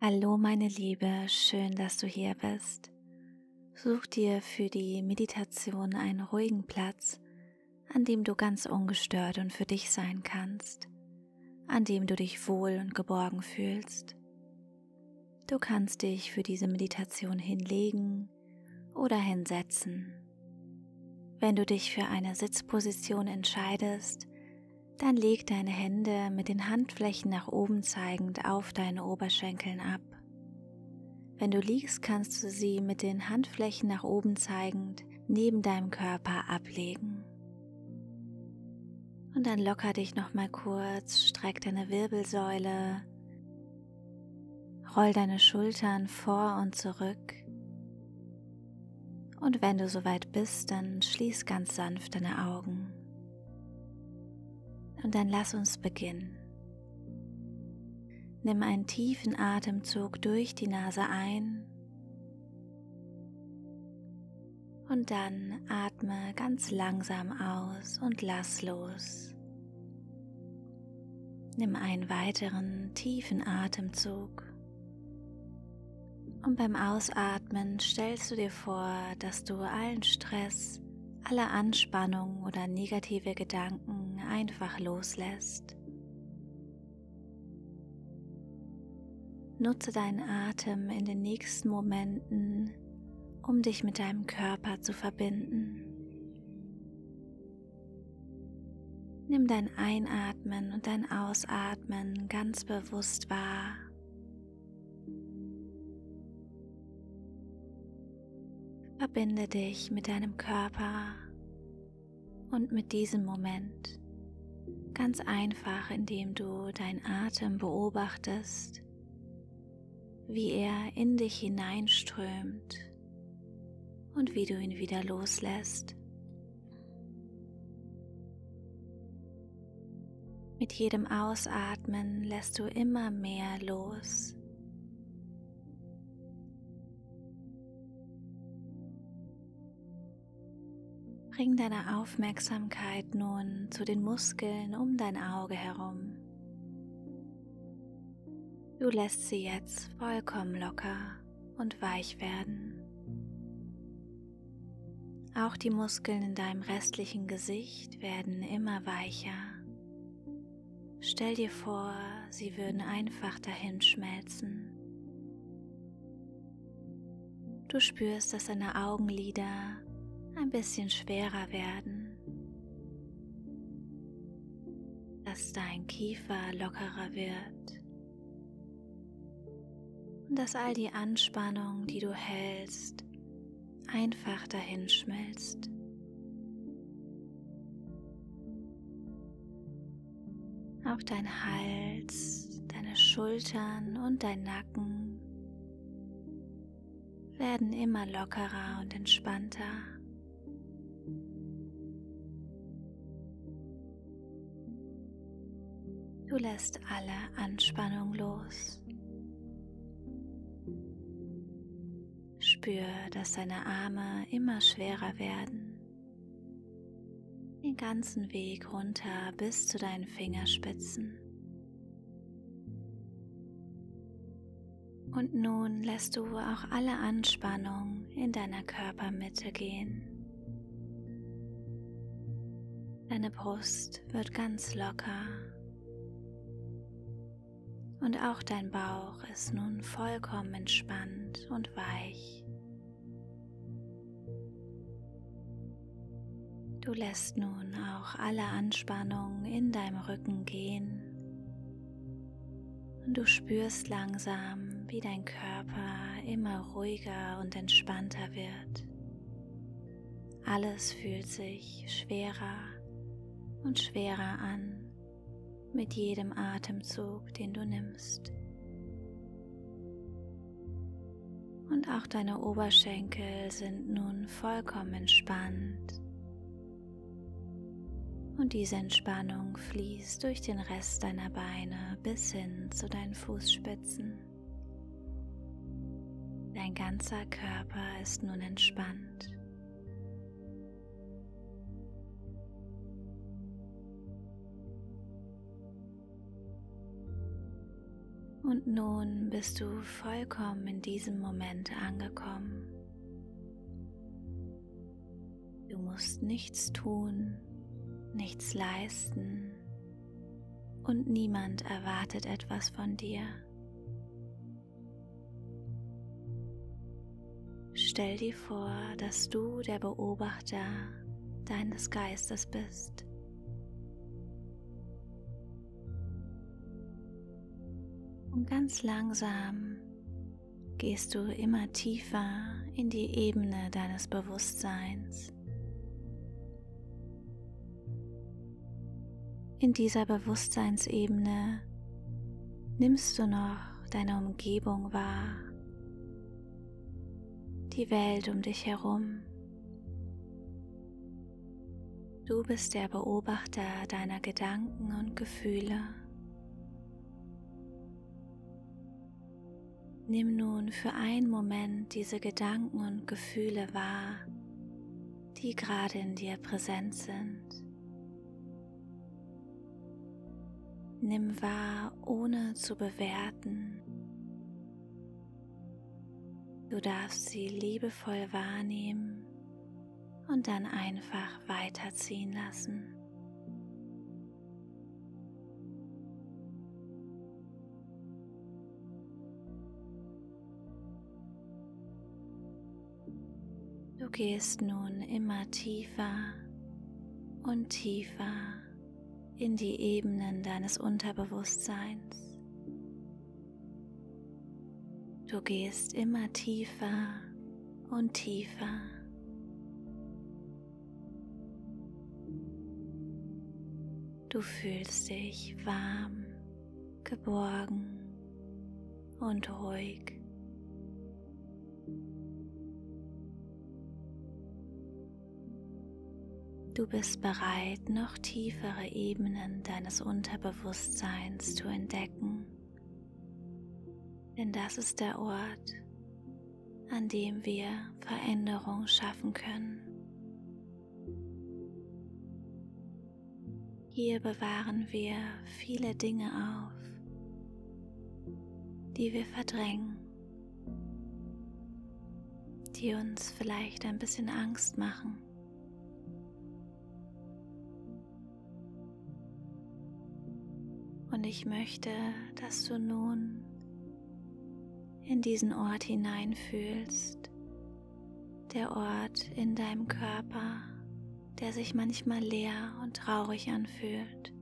Hallo meine Liebe, schön, dass du hier bist. Such dir für die Meditation einen ruhigen Platz, an dem du ganz ungestört und für dich sein kannst, an dem du dich wohl und geborgen fühlst. Du kannst dich für diese Meditation hinlegen oder hinsetzen. Wenn du dich für eine Sitzposition entscheidest, dann leg deine Hände mit den Handflächen nach oben zeigend auf deine Oberschenkeln ab. Wenn du liegst, kannst du sie mit den Handflächen nach oben zeigend neben deinem Körper ablegen. Und dann locker dich noch mal kurz, streck deine Wirbelsäule, roll deine Schultern vor und zurück. Und wenn du soweit bist, dann schließ ganz sanft deine Augen. Und dann lass uns beginnen. Nimm einen tiefen Atemzug durch die Nase ein und dann atme ganz langsam aus und lass los. Nimm einen weiteren tiefen Atemzug und beim Ausatmen stellst du dir vor, dass du allen Stress, alle Anspannung oder negative Gedanken einfach loslässt. Nutze deinen Atem in den nächsten Momenten, um dich mit deinem Körper zu verbinden. Nimm dein Einatmen und dein Ausatmen ganz bewusst wahr. Verbinde dich mit deinem Körper und mit diesem Moment ganz einfach, indem du deinen Atem beobachtest, wie er in dich hineinströmt und wie du ihn wieder loslässt. Mit jedem Ausatmen lässt du immer mehr los. Bring deine Aufmerksamkeit nun zu den Muskeln um dein Auge herum. Du lässt sie jetzt vollkommen locker und weich werden. Auch die Muskeln in deinem restlichen Gesicht werden immer weicher. Stell dir vor, sie würden einfach dahin schmelzen. Du spürst, dass deine Augenlider ein bisschen schwerer werden, dass dein Kiefer lockerer wird und dass all die Anspannung, die du hältst, einfach dahin schmilzt. Auch dein Hals, deine Schultern und dein Nacken werden immer lockerer und entspannter. Du lässt alle Anspannung los. Spür, dass deine Arme immer schwerer werden. Den ganzen Weg runter bis zu deinen Fingerspitzen. Und nun lässt du auch alle Anspannung in deiner Körpermitte gehen. Deine Brust wird ganz locker und auch dein Bauch ist nun vollkommen entspannt und weich. Du lässt nun auch alle Anspannung in deinem Rücken gehen und du spürst langsam, wie dein Körper immer ruhiger und entspannter wird. Alles fühlt sich schwerer und schwerer an mit jedem Atemzug, den du nimmst. Und auch deine Oberschenkel sind nun vollkommen entspannt. Und diese Entspannung fließt durch den Rest deiner Beine bis hin zu deinen Fußspitzen. Dein ganzer Körper ist nun entspannt. Und nun bist du vollkommen in diesem Moment angekommen. Du musst nichts tun, nichts leisten und niemand erwartet etwas von dir. Stell dir vor, dass du der Beobachter deines Geistes bist. Und ganz langsam gehst du immer tiefer in die Ebene deines Bewusstseins. In dieser Bewusstseinsebene nimmst du noch deine Umgebung wahr, die Welt um dich herum. Du bist der Beobachter deiner Gedanken und Gefühle. Nimm nun für einen Moment diese Gedanken und Gefühle wahr, die gerade in dir präsent sind. Nimm wahr, ohne zu bewerten. Du darfst sie liebevoll wahrnehmen und dann einfach weiterziehen lassen. Du gehst nun immer tiefer und tiefer in die Ebenen deines Unterbewusstseins. Du gehst immer tiefer und tiefer. Du fühlst dich warm, geborgen und ruhig. Du bist bereit, noch tiefere Ebenen deines Unterbewusstseins zu entdecken. Denn das ist der Ort, an dem wir Veränderung schaffen können. Hier bewahren wir viele Dinge auf, die wir verdrängen, die uns vielleicht ein bisschen Angst machen. Und ich möchte, dass du nun in diesen Ort hineinfühlst, der Ort in deinem Körper, der sich manchmal leer und traurig anfühlt,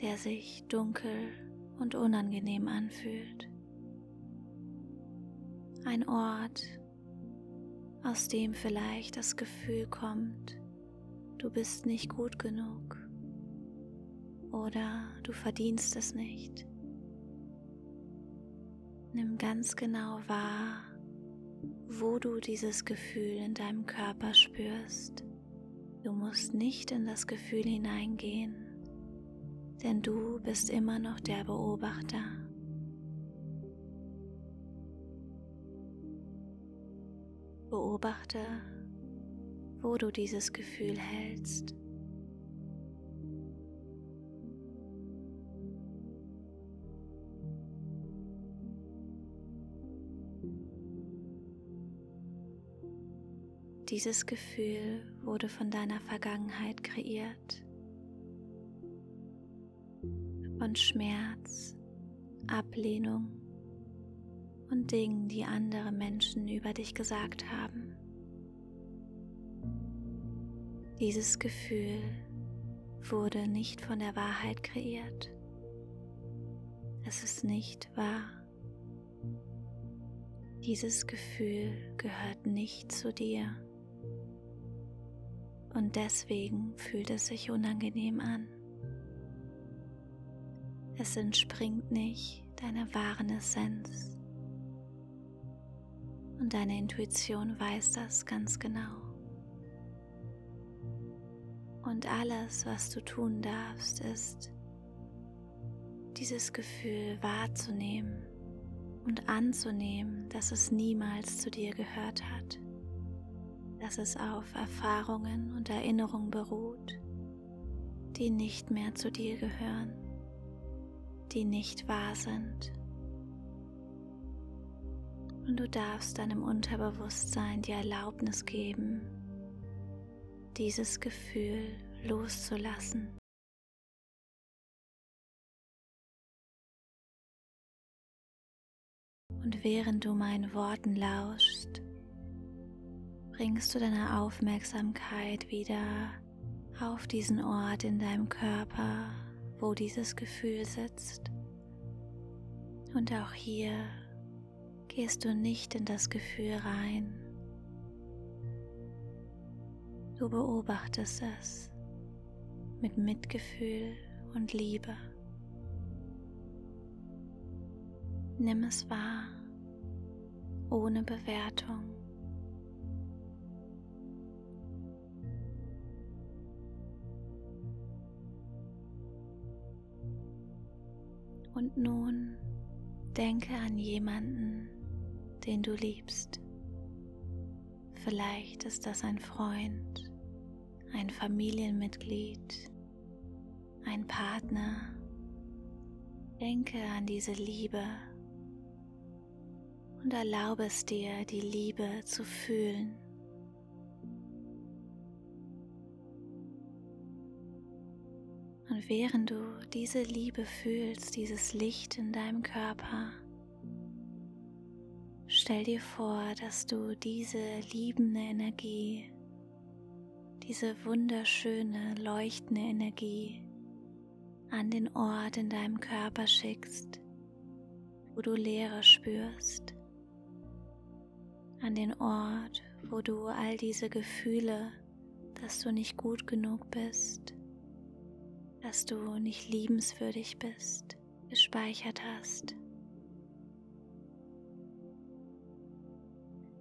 der sich dunkel und unangenehm anfühlt. Ein Ort, aus dem vielleicht das Gefühl kommt, du bist nicht gut genug oder du verdienst es nicht. Nimm ganz genau wahr, wo du dieses Gefühl in deinem Körper spürst. Du musst nicht in das Gefühl hineingehen, denn du bist immer noch der Beobachter. Beobachte, wo du dieses Gefühl hältst. Dieses Gefühl wurde von deiner Vergangenheit kreiert. Von Schmerz, Ablehnung und Dingen, die andere Menschen über dich gesagt haben. Dieses Gefühl wurde nicht von der Wahrheit kreiert. Es ist nicht wahr. Dieses Gefühl gehört nicht zu dir und deswegen fühlt es sich unangenehm an. Es entspringt nicht deiner wahren Essenz. Und deine Intuition weiß das ganz genau. Und alles, was du tun darfst, ist, dieses Gefühl wahrzunehmen und anzunehmen, dass es niemals zu dir gehört hat dass es auf Erfahrungen und Erinnerungen beruht, die nicht mehr zu dir gehören, die nicht wahr sind. Und du darfst deinem Unterbewusstsein die Erlaubnis geben, dieses Gefühl loszulassen. Und während du meinen Worten lauschst, bringst du deine Aufmerksamkeit wieder auf diesen Ort in deinem Körper, wo dieses Gefühl sitzt. Und auch hier gehst du nicht in das Gefühl rein. Du beobachtest es mit Mitgefühl und Liebe. Nimm es wahr, ohne Bewertung. Und nun denke an jemanden, den du liebst. Vielleicht ist das ein Freund, ein Familienmitglied, ein Partner. Denke an diese Liebe und erlaube es dir, die Liebe zu fühlen. Und während du diese Liebe fühlst, dieses Licht in deinem Körper, stell dir vor, dass du diese liebende Energie, diese wunderschöne, leuchtende Energie an den Ort in deinem Körper schickst, wo du Leere spürst, an den Ort, wo du all diese Gefühle, dass du nicht gut genug bist, dass du nicht liebenswürdig bist, gespeichert hast.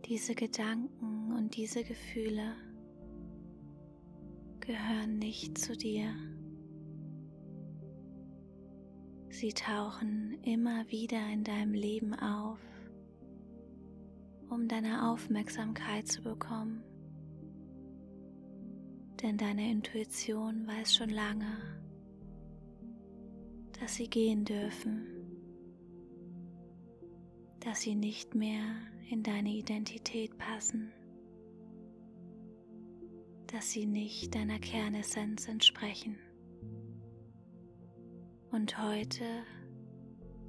Diese Gedanken und diese Gefühle gehören nicht zu dir. Sie tauchen immer wieder in deinem Leben auf, um deine Aufmerksamkeit zu bekommen. Denn deine Intuition weiß schon lange, dass sie gehen dürfen, dass sie nicht mehr in deine Identität passen, dass sie nicht deiner Kernessenz entsprechen. Und heute,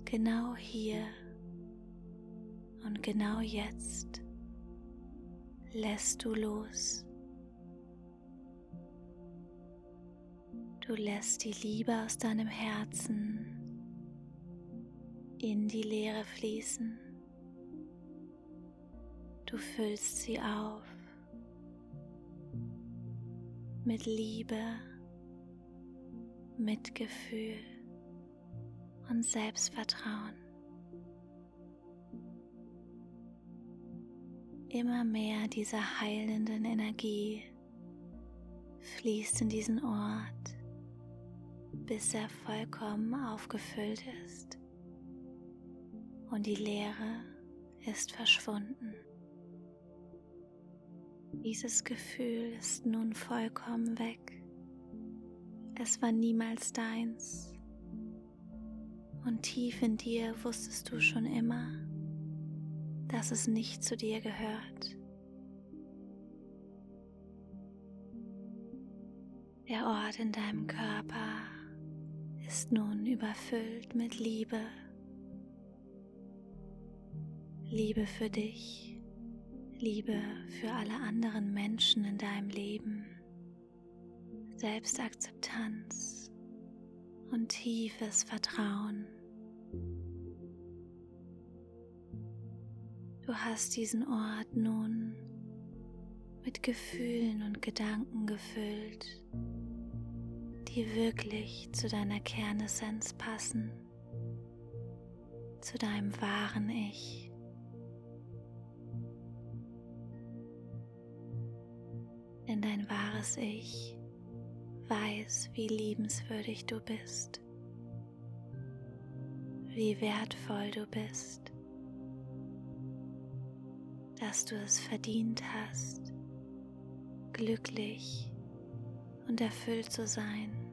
genau hier und genau jetzt, lässt du los. Du lässt die Liebe aus deinem Herzen in die Leere fließen. Du füllst sie auf mit Liebe, Mitgefühl und Selbstvertrauen. Immer mehr dieser heilenden Energie fließt in diesen Ort bis er vollkommen aufgefüllt ist und die Leere ist verschwunden. Dieses Gefühl ist nun vollkommen weg. Es war niemals deins. Und tief in dir wusstest du schon immer, dass es nicht zu dir gehört. Der Ort in deinem Körper ist nun überfüllt mit Liebe. Liebe für dich, Liebe für alle anderen Menschen in deinem Leben, Selbstakzeptanz und tiefes Vertrauen. Du hast diesen Ort nun mit Gefühlen und Gedanken gefüllt, die wirklich zu deiner Kernessenz passen, zu deinem wahren Ich. Denn dein wahres Ich weiß, wie liebenswürdig du bist, wie wertvoll du bist, dass du es verdient hast, glücklich und erfüllt zu sein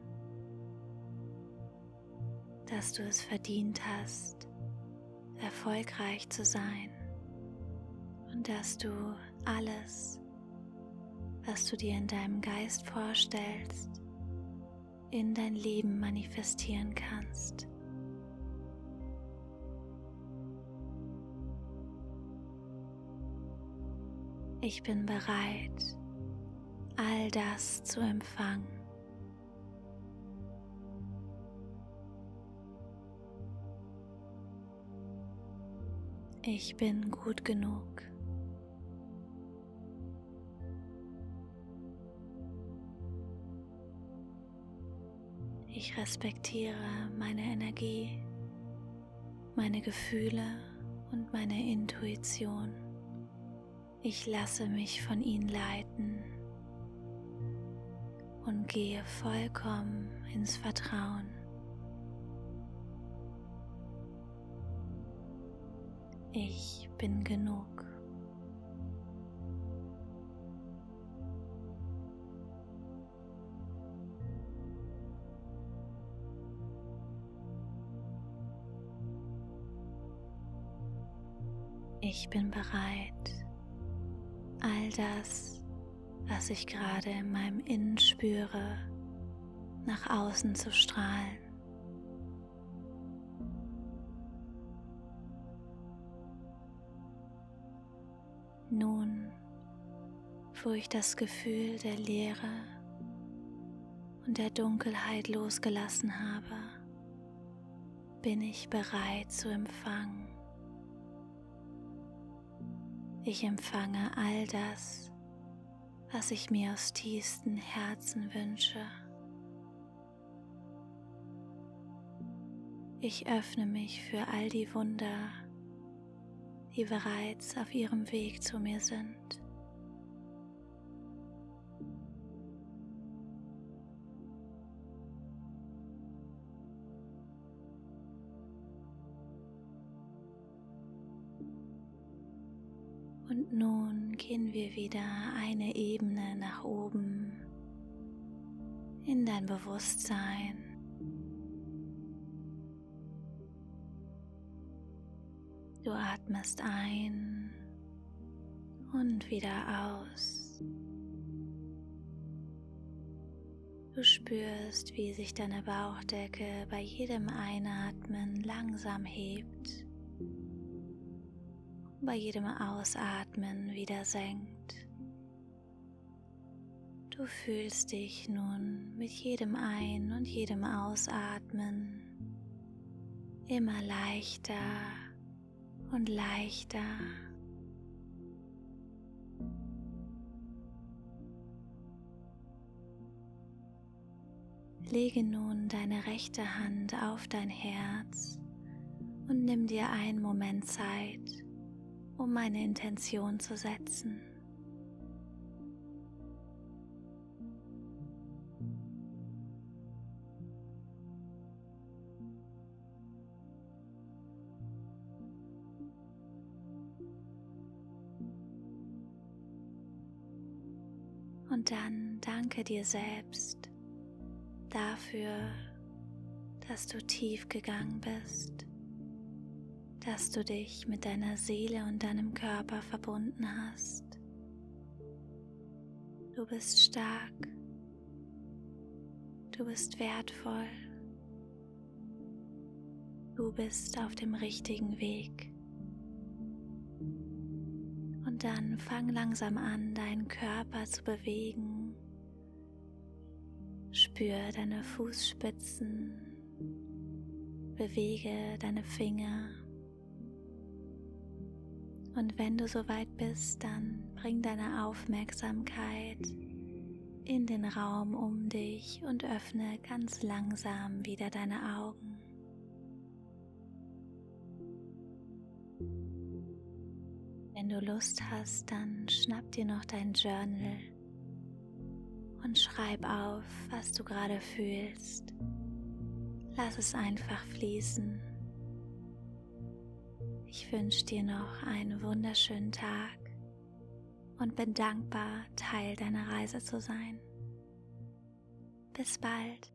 dass du es verdient hast, erfolgreich zu sein und dass du alles, was du dir in deinem Geist vorstellst, in dein Leben manifestieren kannst. Ich bin bereit, all das zu empfangen. Ich bin gut genug. Ich respektiere meine Energie, meine Gefühle und meine Intuition. Ich lasse mich von ihnen leiten und gehe vollkommen ins Vertrauen. Ich bin genug. Ich bin bereit all das, was ich gerade in meinem Innen spüre, nach außen zu strahlen. Nun, wo ich das Gefühl der Leere und der Dunkelheit losgelassen habe, bin ich bereit zu empfangen. Ich empfange all das, was ich mir aus tiefstem Herzen wünsche. Ich öffne mich für all die Wunder, die bereits auf ihrem Weg zu mir sind. Und nun gehen wir wieder eine Ebene nach oben in dein Bewusstsein. Du atmest ein und wieder aus. Du spürst, wie sich deine Bauchdecke bei jedem Einatmen langsam hebt bei jedem Ausatmen wieder senkt. Du fühlst dich nun mit jedem Ein- und jedem Ausatmen immer leichter und leichter. Lege nun deine rechte Hand auf dein Herz und nimm dir einen Moment Zeit, um meine Intention zu setzen. Und dann danke dir selbst dafür, dass du tief gegangen bist dass du dich mit deiner Seele und deinem Körper verbunden hast. Du bist stark. Du bist wertvoll. Du bist auf dem richtigen Weg. Dann fang langsam an, deinen Körper zu bewegen. Spür deine Fußspitzen. Bewege deine Finger und wenn du soweit bist, dann bring deine Aufmerksamkeit in den Raum um dich und öffne ganz langsam wieder deine Augen. Wenn du Lust hast, dann schnapp dir noch dein Journal und schreib auf, was du gerade fühlst. Lass es einfach fließen. Ich wünsche dir noch einen wunderschönen Tag und bin dankbar, Teil deiner Reise zu sein. Bis bald.